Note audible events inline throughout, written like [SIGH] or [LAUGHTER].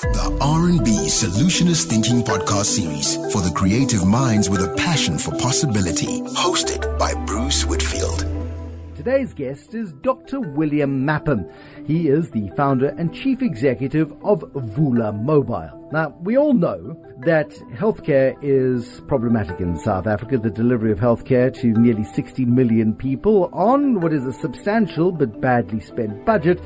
The RMB Solutionist Thinking Podcast Series for the creative minds with a passion for possibility. Hosted by Bruce Whitfield. Today's guest is Dr. William Mapham. He is the founder and chief executive of Vula Mobile. Now, we all know that healthcare is problematic in South Africa, the delivery of healthcare to nearly 60 million people on what is a substantial but badly spent budget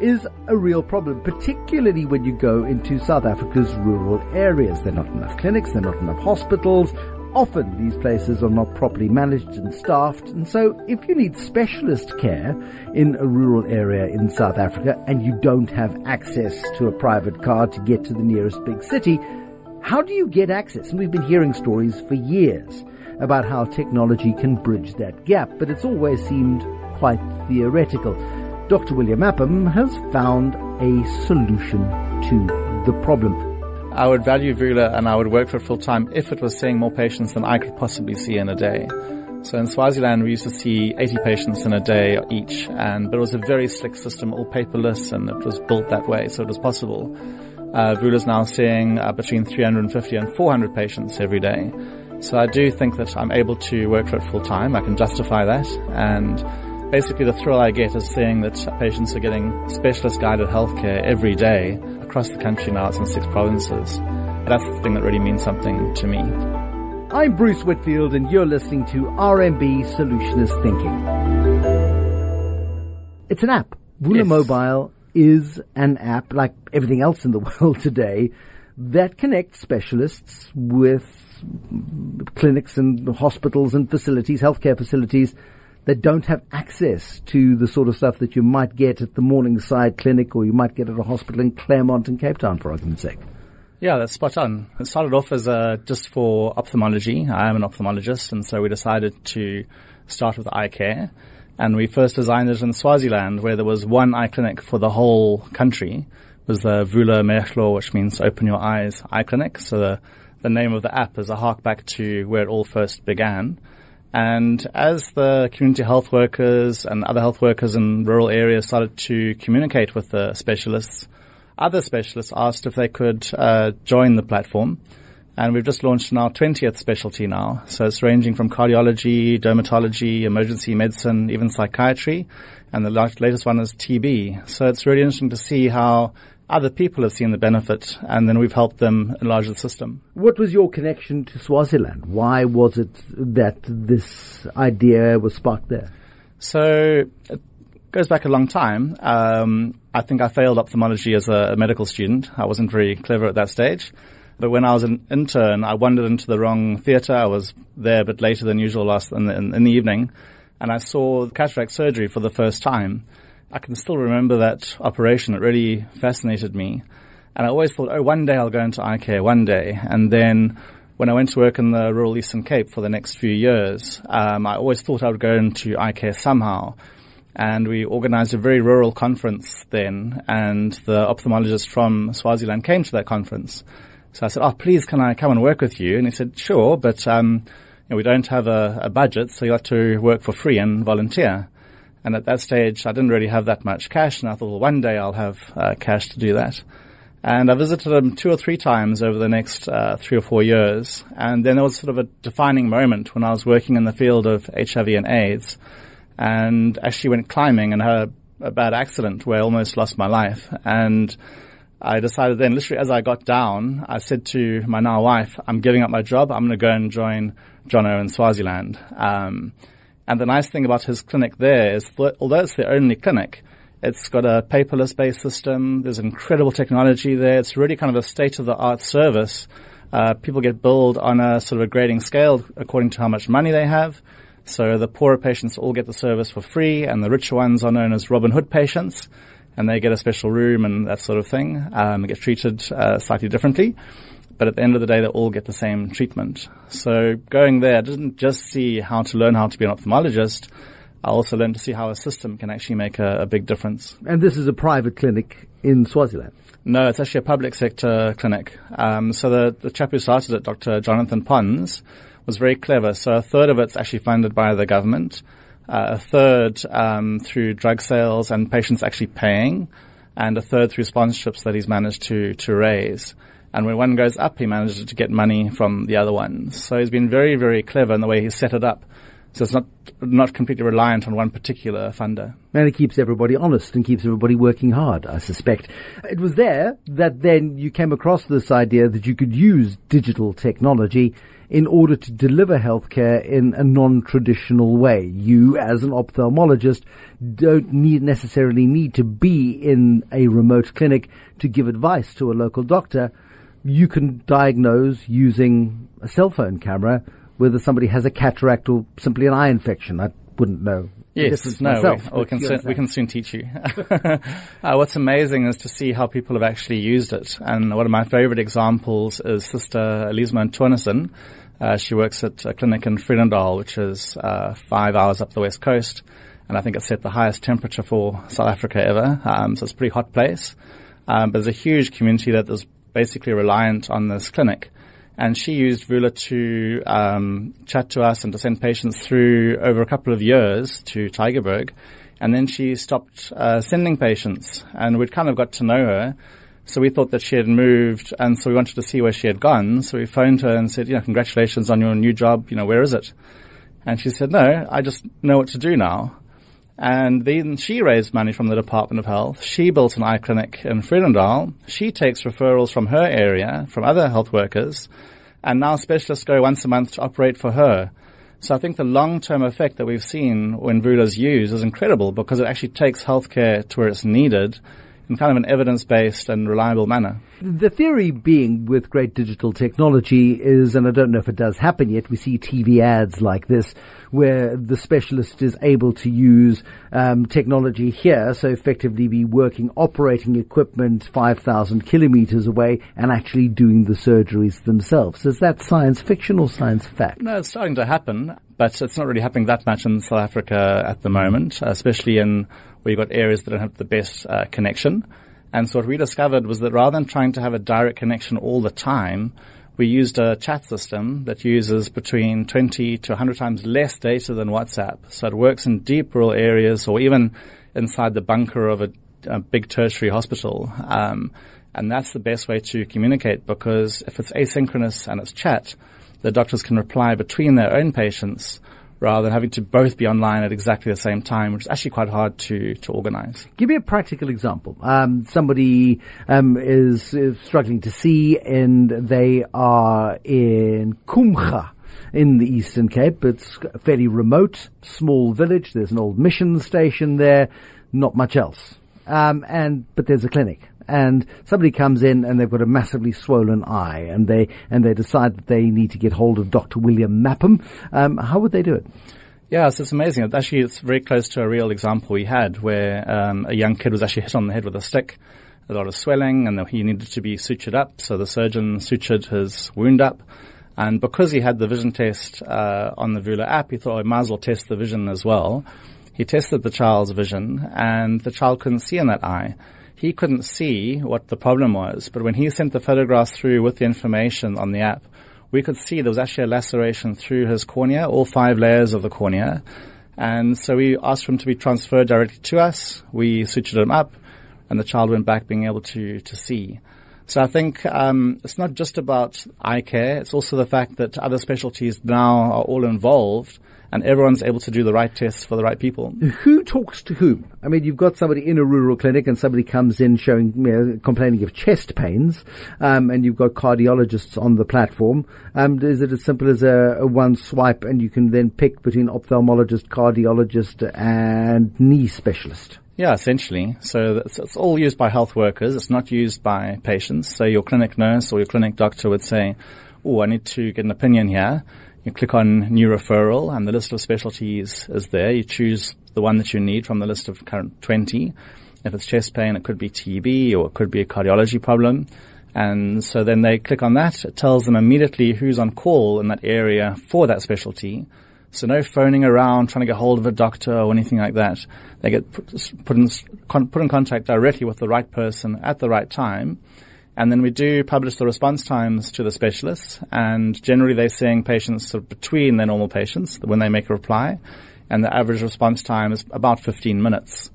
is a real problem, particularly when you go into South Africa's rural areas. There are not enough clinics, there are not enough hospitals. Often these places are not properly managed and staffed, and so if you need specialist care in a rural area in South Africa and you don't have access to a private car to get to the nearest big city, how do you get access? And we've been hearing stories for years about how technology can bridge that gap, but it's always seemed quite theoretical. Dr. William Mapham has found a solution to the problem. I would value Vula and I would work for it full time if it was seeing more patients than I could possibly see in a day. So in Swaziland, we used to see 80 patients in a day each, and but it was a very slick system, all paperless, and it was built that way, so it was possible. Uh, is now seeing uh, between 350 and 400 patients every day. So I do think that I'm able to work for it full time. I can justify that, and Basically, the thrill I get is seeing that patients are getting specialist guided healthcare every day across the country now. It's in six provinces. That's the thing that really means something to me. I'm Bruce Whitfield, and you're listening to RMB Solutionist Thinking. It's an app. Vula yes. Mobile is an app, like everything else in the [LAUGHS] world today, that connects specialists with clinics and hospitals and facilities, healthcare facilities that don't have access to the sort of stuff that you might get at the Morningside Clinic or you might get at a hospital in Claremont and Cape Town, for argument's sake. Yeah, that's spot on. It started off as uh, just for ophthalmology. I am an ophthalmologist, and so we decided to start with eye care. And we first designed it in Swaziland, where there was one eye clinic for the whole country. It was the Vula Mehlo, which means Open Your Eyes Eye Clinic. So the, the name of the app is a hark back to where it all first began. And as the community health workers and other health workers in rural areas started to communicate with the specialists, other specialists asked if they could uh, join the platform. And we've just launched our 20th specialty now. So it's ranging from cardiology, dermatology, emergency medicine, even psychiatry. And the latest one is TB. So it's really interesting to see how other people have seen the benefit and then we've helped them enlarge the system. What was your connection to Swaziland? Why was it that this idea was sparked there? So it goes back a long time. Um, I think I failed ophthalmology as a, medical student. I wasn't very clever at that stage. But when I was an intern, I wandered into the wrong theatre. I was there a bit later than usual last in the, in, in the evening, and I saw cataract surgery for the first time. I can still remember that operation. It really fascinated me. And I always thought, oh, one day I'll go into eye care, one day. And then when I went to work in the rural Eastern Cape for the next few years, um, I always thought I would go into eye care somehow. And we organized a very rural conference then, and the ophthalmologist from Swaziland came to that conference. So I said, oh, please, can I come and work with you? And he said, sure, but um, you know, we don't have a, a budget, so you have to work for free and volunteer. And at that stage, I didn't really have that much cash, and I thought, well, one day I'll have uh, cash to do that. And I visited him two or three times over the next uh, three or four years. And then there was sort of a defining moment when I was working in the field of HIV and AIDS and actually went climbing and had a, a bad accident where I almost lost my life. And I decided then, literally as I got down, I said to my now wife, I'm giving up my job. I'm going to go and join Jono in Swaziland. Um, and the nice thing about his clinic there is that although it's the only clinic, it's got a paperless based system. There's incredible technology there. It's really kind of a state of the art service. Uh, people get billed on a sort of a grading scale according to how much money they have. So the poorer patients all get the service for free, and the richer ones are known as Robin Hood patients, and they get a special room and that sort of thing. Um, get treated uh, slightly differently but at the end of the day, they all get the same treatment. So going there I didn't just see how to learn how to be an ophthalmologist. I also learned to see how a system can actually make a, a big difference. And this is a private clinic in Swaziland? No, it's actually a public sector clinic. Um, so the, the chap who started it, Dr. Jonathan Pons, was very clever. So a third of it's actually funded by the government, uh, a third um, through drug sales and patients actually paying and a third through sponsorships that he's managed to, to raise. And when one goes up, he manages to get money from the other ones. So he's been very, very clever in the way he's set it up. So it's not not completely reliant on one particular funder. And it keeps everybody honest and keeps everybody working hard, I suspect. It was there that then you came across this idea that you could use digital technology in order to deliver healthcare in a non-traditional way. You, as an ophthalmologist, don't need necessarily need to be in a remote clinic to give advice to a local doctor. You can diagnose using a cell phone camera whether somebody has a cataract or simply an eye infection. I wouldn't know. Yes, no, myself, we, we, can soon, we, can soon, teach you. [LAUGHS] uh, what's amazing is to see how people have actually used it. And one of my favorite examples is Sister Elisma Tornison. Uh, she works at a clinic in Vredendal, which is uh, five hours up the west coast. And I think it's set the highest temperature for South Africa ever. Um, so it's a pretty hot place. Um, but there's a huge community that is basically reliant on this clinic and she used Vula to um, chat to us and to send patients through over a couple of years to Tygerberg. And then she stopped uh, sending patients, and we'd kind of got to know her. So we thought that she had moved, and so we wanted to see where she had gone. So we phoned her and said, you know, congratulations on your new job. You know, where is it? And she said, no, I just know what to do now. And then she raised money from the Department of Health. She built an eye clinic in Vredendal. She takes referrals from her area, from other health workers, and now specialists go once a month to operate for her. So I think the long-term effect that we've seen when Vula's used is incredible because it actually takes healthcare to where it's needed in kind of an evidence-based and reliable manner. The theory being with great digital technology is, and I don't know if it does happen yet, we see TV ads like this where the specialist is able to use um, technology here, so effectively be working operating equipment 5,000 kilometers away and actually doing the surgeries themselves. Is that science fiction or science fact? No, it's starting to happen, but it's not really happening that much in South Africa at the moment, especially in where you've got areas that don't have the best uh, connection. And so what we discovered was that rather than trying to have a direct connection all the time, we used a chat system that uses between 20 to 100 times less data than WhatsApp. So it works in deep rural areas or even inside the bunker of a, a big tertiary hospital. Um, and that's the best way to communicate because if it's asynchronous and it's chat, the doctors can reply between their own patients rather than having to both be online at exactly the same time, which is actually quite hard to, to organize. Give me a practical example. Um, somebody um, is, is, struggling to see and they are in Kumcha in the Eastern Cape. It's a fairly remote, small village. There's an old mission station there, not much else. Um, and, but there's a clinic and somebody comes in and they've got a massively swollen eye and they, and they decide that they need to get hold of Dr. William Mapham, um, how would they do it? Yeah, so it's amazing. Actually, it's very close to a real example we had where um, a young kid was actually hit on the head with a stick, a lot of swelling, and he needed to be sutured up. So the surgeon sutured his wound up. And because he had the vision test uh, on the Vula app, he thought, oh, I might as well test the vision as well. He tested the child's vision, and the child couldn't see in that eye he couldn't see what the problem was, but when he sent the photographs through with the information on the app, we could see there was actually a laceration through his cornea, all five layers of the cornea. And so we asked for him to be transferred directly to us. We sutured him up, and the child went back being able to, to see. So I think um, it's not just about eye care, it's also the fact that other specialties now are all involved and everyone's able to do the right tests for the right people. Who talks to whom? I mean, you've got somebody in a rural clinic and somebody comes in showing, you know, complaining of chest pains, um, and you've got cardiologists on the platform. Um, is it as simple as a, a, one swipe and you can then pick between ophthalmologist, cardiologist, and knee specialist? Yeah, essentially. So it's, it's all used by health workers. It's not used by patients. So your clinic nurse or your clinic doctor would say, oh, I need to get an opinion here you click on new referral and the list of specialties is there. You choose the one that you need from the list of current 20. If it's chest pain, it could be TB or it could be a cardiology problem. And so then they click on that. It tells them immediately who's on call in that area for that specialty. So no phoning around trying to get hold of a doctor or anything like that. They get put, put, in, put in contact directly with the right person at the right time. And then we do publish the response times to the specialists, and generally they're seeing patients sort of between their normal patients when they make a reply, and the average response time is about 15 minutes.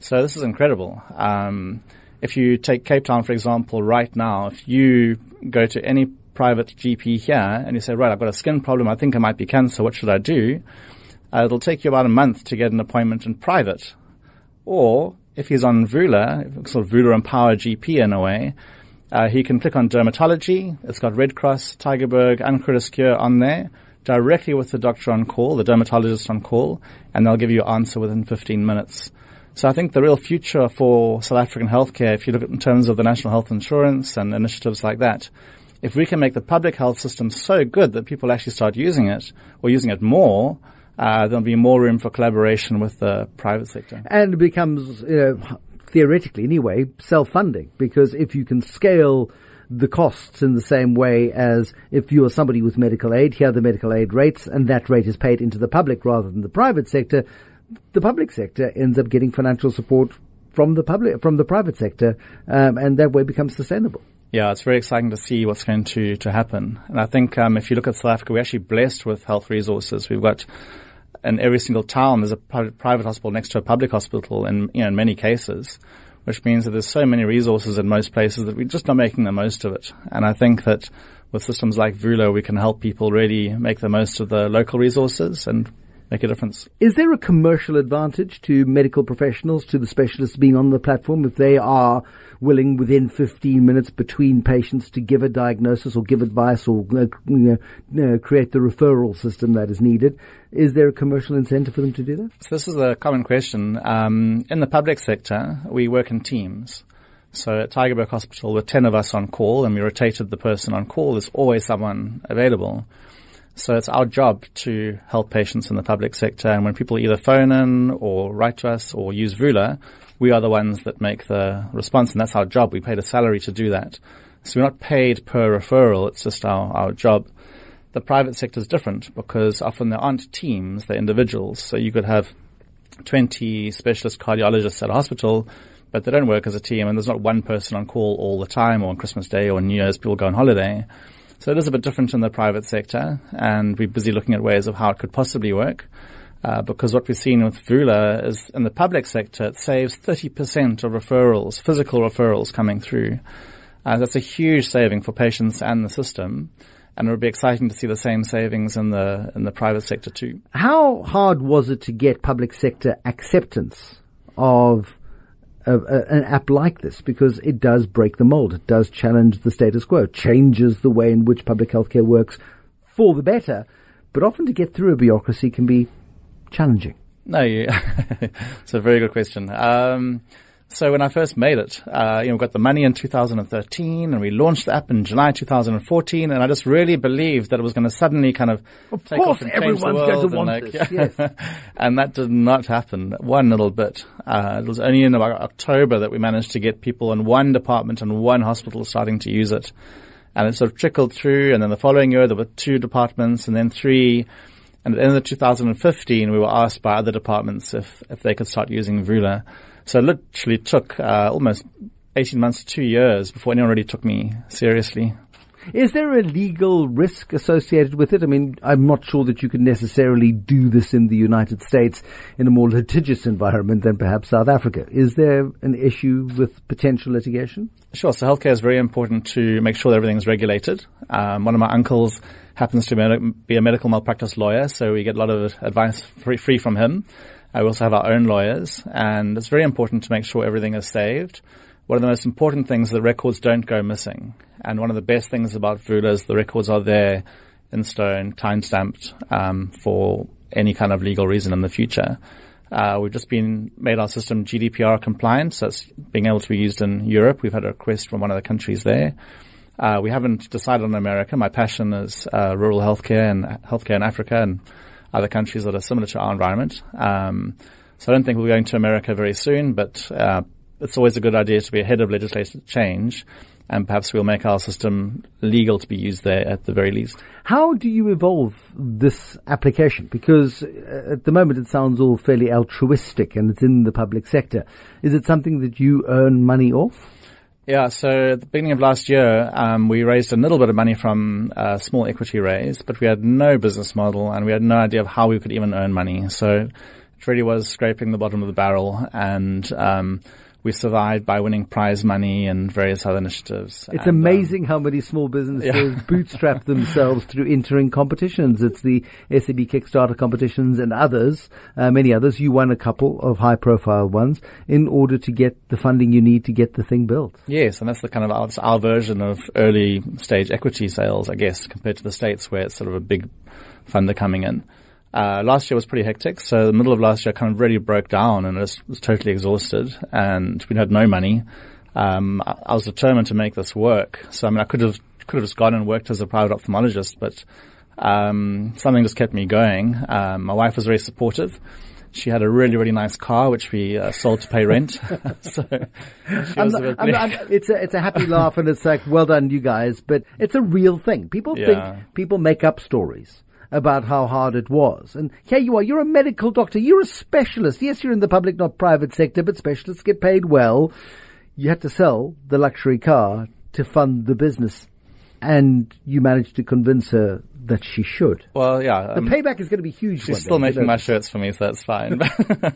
So this is incredible. Um, if you take Cape Town, for example, right now, if you go to any private GP here and you say, right, I've got a skin problem, I think it might be cancer, what should I do? Uh, it'll take you about a month to get an appointment in private. Or if he's on Vula, sort of Vula Empower GP in a way, uh, he can click on dermatology. It's got Red Cross, Tygerberg, and Groote Schuur on there, directly with the doctor on call, the dermatologist on call, and they'll give you an answer within 15 minutes. So I think the real future for South African healthcare, if you look at in terms of the national health insurance and initiatives like that, if we can make the public health system so good that people actually start using it or using it more, uh, there'll be more room for collaboration with the private sector. And it becomes, you know, theoretically anyway, self-funding because if you can scale the costs in the same way as if you are somebody with medical aid, here are the medical aid rates, and that rate is paid into the public rather than the private sector. The public sector ends up getting financial support from the public, from the private sector, um, and that way becomes sustainable. Yeah, it's very exciting to see what's going to, to happen. And I think um, if you look at South Africa, we're actually blessed with health resources. We've got in every single town there's a private hospital next to a public hospital in, you know, in many cases, which means that there's so many resources in most places that we're just not making the most of it. And I think that with systems like Vula, we can help people really make the most of the local resources and make a difference. Is there a commercial advantage to medical professionals, to the specialists being on the platform if they are willing within 15 minutes between patients to give a diagnosis or give advice or uh, you know, uh, create the referral system that is needed? Is there a commercial incentive for them to do that? So this is a common question. Um, in the public sector, we work in teams. So at Tygerberg Hospital, with 10 of us on call and we rotated the person on call, there's always someone available. So it's our job to help patients in the public sector. And when people either phone in or write to us or use Vula, we are the ones that make the response. And that's our job. We paid a salary to do that. So we're not paid per referral. It's just our, our job. The private sector is different because often there aren't teams, they're individuals. So you could have 20 specialist cardiologists at a hospital, but they don't work as a team and there's not one person on call all the time or on Christmas Day or New Year's people go on holiday. So it is a bit different in the private sector, and we're busy looking at ways of how it could possibly work. Uh, because what we've seen with Vula is in the public sector, it saves 30% of referrals, physical referrals coming through. Uh, that's a huge saving for patients and the system. And it would be exciting to see the same savings in the, in the private sector too. How hard was it to get public sector acceptance of a, a, an app like this because it does break the mold. It does challenge the status quo, changes the way in which public healthcare works for the better. But often to get through a bureaucracy can be challenging. No, [LAUGHS] it's a very good question. Um, so when I first made it, uh, you know, we got the money in 2013 and we launched the app in July 2014 and I just really believed that it was going to suddenly kind of, of take course, off and everyone's change the world. going to want like, this, [LAUGHS] yes. and that did not happen one little bit. Uh, it was only in about October that we managed to get people in one department and one hospital starting to use it. And it sort of trickled through and then the following year there were two departments and then three. And at the end of 2015, we were asked by other departments if, if they could start using Vula. So it literally took uh, almost 18 months to two years before anyone really took me seriously. Is there a legal risk associated with it? I mean, I'm not sure that you can necessarily do this in the United States in a more litigious environment than perhaps South Africa. Is there an issue with potential litigation? Sure. So healthcare is very important to make sure that everything is regulated. Um, one of my uncles happens to be a medical malpractice lawyer, so we get a lot of advice free, free from him. I also have our own lawyers, and it's very important to make sure everything is saved. One of the most important things is that records don't go missing. And one of the best things about Vula is the records are there in stone, time stamped um, for any kind of legal reason in the future. Uh, we've just been made our system GDPR compliant, so it's being able to be used in Europe. We've had a request from one of the countries there. Uh, we haven't decided on America. My passion is uh, rural healthcare and healthcare in Africa and other countries that are similar to our environment. Um, so I don't think we're going to America very soon, but uh, it's always a good idea to be ahead of legislative change. And perhaps we'll make our system legal to be used there at the very least. How do you evolve this application? Because uh, at the moment it sounds all fairly altruistic and it's in the public sector. Is it something that you earn money off? Yeah, so at the beginning of last year, um, we raised a little bit of money from a small equity raise, but we had no business model and we had no idea of how we could even earn money. So it really was scraping the bottom of the barrel and um, we survived by winning prize money and various other initiatives. It's and, um, amazing how many small businesses Yeah. [LAUGHS] bootstrap themselves through entering competitions. It's the SAB Kickstarter competitions and others, uh, many others. You won a couple of high profile ones in order to get the funding you need to get the thing built. Yes, and that's the kind of our, our version of early stage equity sales, I guess, compared to the States where it's sort of a big funder coming in. Uh, last year was pretty hectic, so the middle of last year I kind of really broke down and was, was totally exhausted and we had no money. Um, I, I was determined to make this work. So I mean, I could have, could have just gone and worked as a private ophthalmologist, but, um, something just kept me going. Um, my wife was very supportive. She had a really, really nice car, which we uh, sold to pay rent. [LAUGHS] [LAUGHS] so she I'm not- a bit I'm not- I'm- it's a it's a happy [LAUGHS] laugh and it's like well done you guys, but it's a real thing. People Yeah. think people make up stories about how hard it was, and here you are. You're a medical doctor. You're a specialist. Yes, you're in the public, not private sector, but specialists get paid well. You had to sell the luxury car to fund the business, and you managed to convince her that she should. Well, yeah. The um, payback is going to be huge. she's still day, you making know. my shirts for me, so that's fine.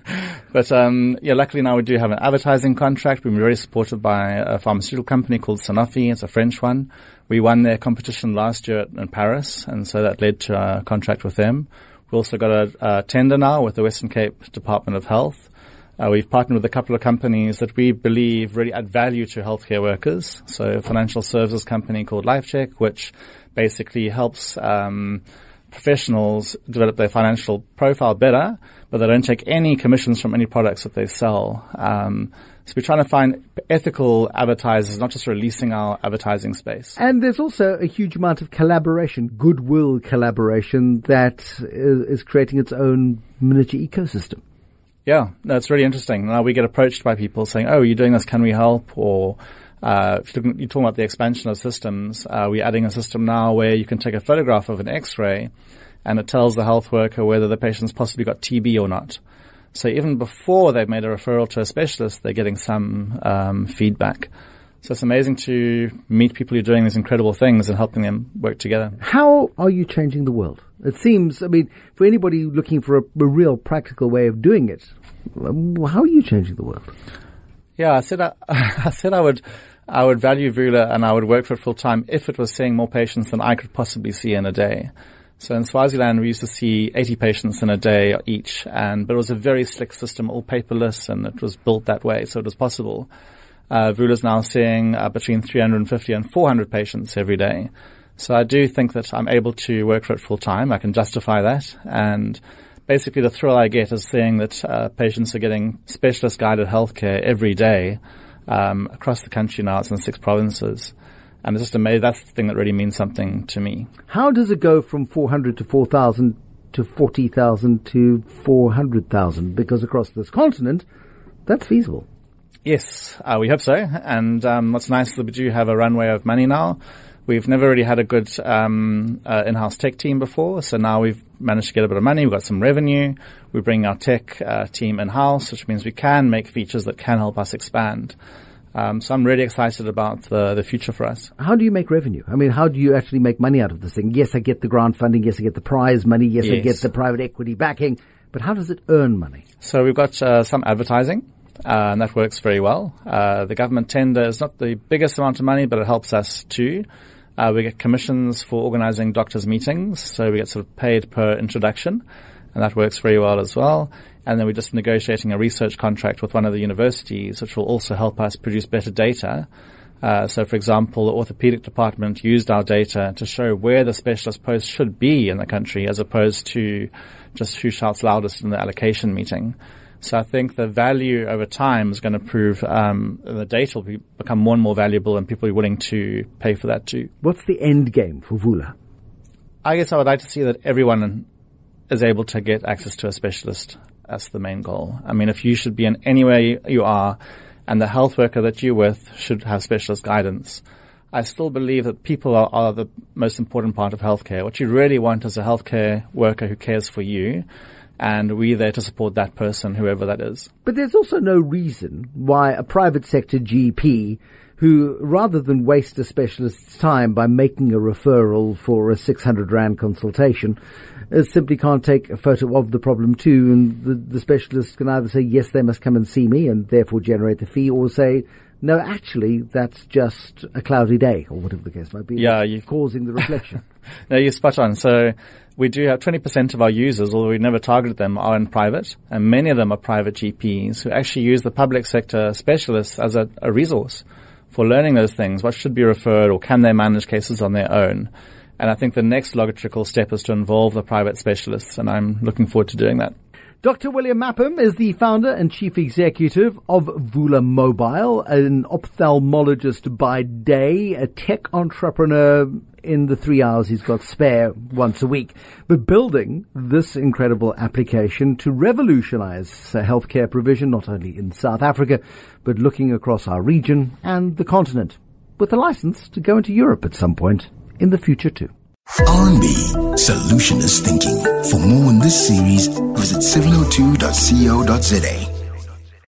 [LAUGHS] but um, yeah, luckily now we do have an advertising contract. We've been very supported by a pharmaceutical company called Sanofi. It's a French one. We won their competition last year in Paris, and so that led to a contract with them. We also got a, a tender now with the Western Cape Department of Health. Uh, we've partnered with a couple of companies that we believe really add value to healthcare workers. So a financial services company called LifeCheck, which basically helps um, professionals develop their financial profile better, but they don't take any commissions from any products that they sell. Um, so we're trying to find ethical advertisers, not just releasing our advertising space. And there's also a huge amount of collaboration, goodwill collaboration that is, creating its own miniature ecosystem. Yeah, no, it's really interesting. Now we get approached by people saying, "Oh, you're doing this? Can we help?" Or uh, if you're talking- you're talking about the expansion of systems, uh, we're adding a system now where you can take a photograph of an X-ray, and it tells the health worker whether the patient's possibly got TB or not. So even before they've made a referral to a specialist, they're getting some um, feedback. So it's amazing to meet people who are doing these incredible things and helping them work together. How are you changing the world? It seems, I mean, for anybody looking for a, a real practical way of doing it, how are you changing the world? Yeah, I said I, [LAUGHS] I said I would I would value Vula and I would work for it full time if it was seeing more patients than I could possibly see in a day. So in Swaziland, we used to see 80 patients in a day each, and but it was a very slick system, all paperless, and it was built that way, so it was possible. Uh, is now seeing uh, between 350 and 400 patients every day. So I do think that I'm able to work for it full time. I can justify that, and basically the thrill I get is seeing that uh, patients are getting specialist guided healthcare every day um, across the country now. It's in six provinces. And it's just amazing. That's the thing that really means something to me. How does it go from 400 to 4,000 to 40,000 to 400,000? Because across this continent, that's feasible. Yes, uh, we hope so. And um, what's nice is that we do have a runway of money now. We've never really had a good um, uh, in-house tech team before, so now we've managed to get a bit of money. We've got some revenue. We bring our tech uh, team in-house, which means we can make features that can help us expand. Um, so I'm really excited about the the future for us. How do you make revenue? I mean, how do you actually make money out of this thing? Yes, I get the grant funding. Yes, I get the prize money. Yes, I get the private equity backing. But how does it earn money? So we've got uh, some advertising, uh, and that works very well. Uh, the government tender is not the biggest amount of money, but it helps us too. Uh, we get commissions for organizing doctors' meetings, so we get sort of paid per introduction, and that works very well as well. And then we're just negotiating a research contract with one of the universities, which will also help us produce better data. Uh, so, for example, the orthopedic department used our data to show where the specialist post should be in the country, as opposed to just who shouts loudest in the allocation meeting. So I think the value over time is going to prove um, the data will be, become more and more valuable, and people are willing to pay for that too. What's the end game for Vula? I guess I would like to see that everyone is able to get access to a specialist. That's the main goal. I mean, if you should be in any way you are, and the health worker that you're with should have specialist guidance. I still believe that people are, are the most important part of healthcare. What you really want is a healthcare worker who cares for you, and we're there to support that person, whoever that is. But there's also no reason why a private sector GP who, rather than waste a specialist's time by making a referral for a 600 Rand consultation, uh, simply can't take a photo of the problem too, and the, the specialist can either say, yes, they must come and see me, and therefore generate the fee, or say, no, actually, that's just a cloudy day, or whatever the case might be. Yeah, you're causing the reflection. [LAUGHS] no, you're spot on. So we do have 20% of our users, although we never targeted them, are in private, and many of them are private GPs who actually use the public sector specialists as a, a resource for learning those things. What should be referred, or can they manage cases on their own? And I think the next logical step is to involve the private specialists, and I'm looking forward to doing that. Dr. William Mapham is the founder and chief executive of Vula Mobile, an ophthalmologist by day, a tech entrepreneur in the three hours he's got spare once a week, but building this incredible application to revolutionize healthcare provision not only in South Africa, but looking across our region and the continent, with a license to go into Europe at some point in the future too. RMB Solutionist Thinking. For more in this series, visit 702.co.za.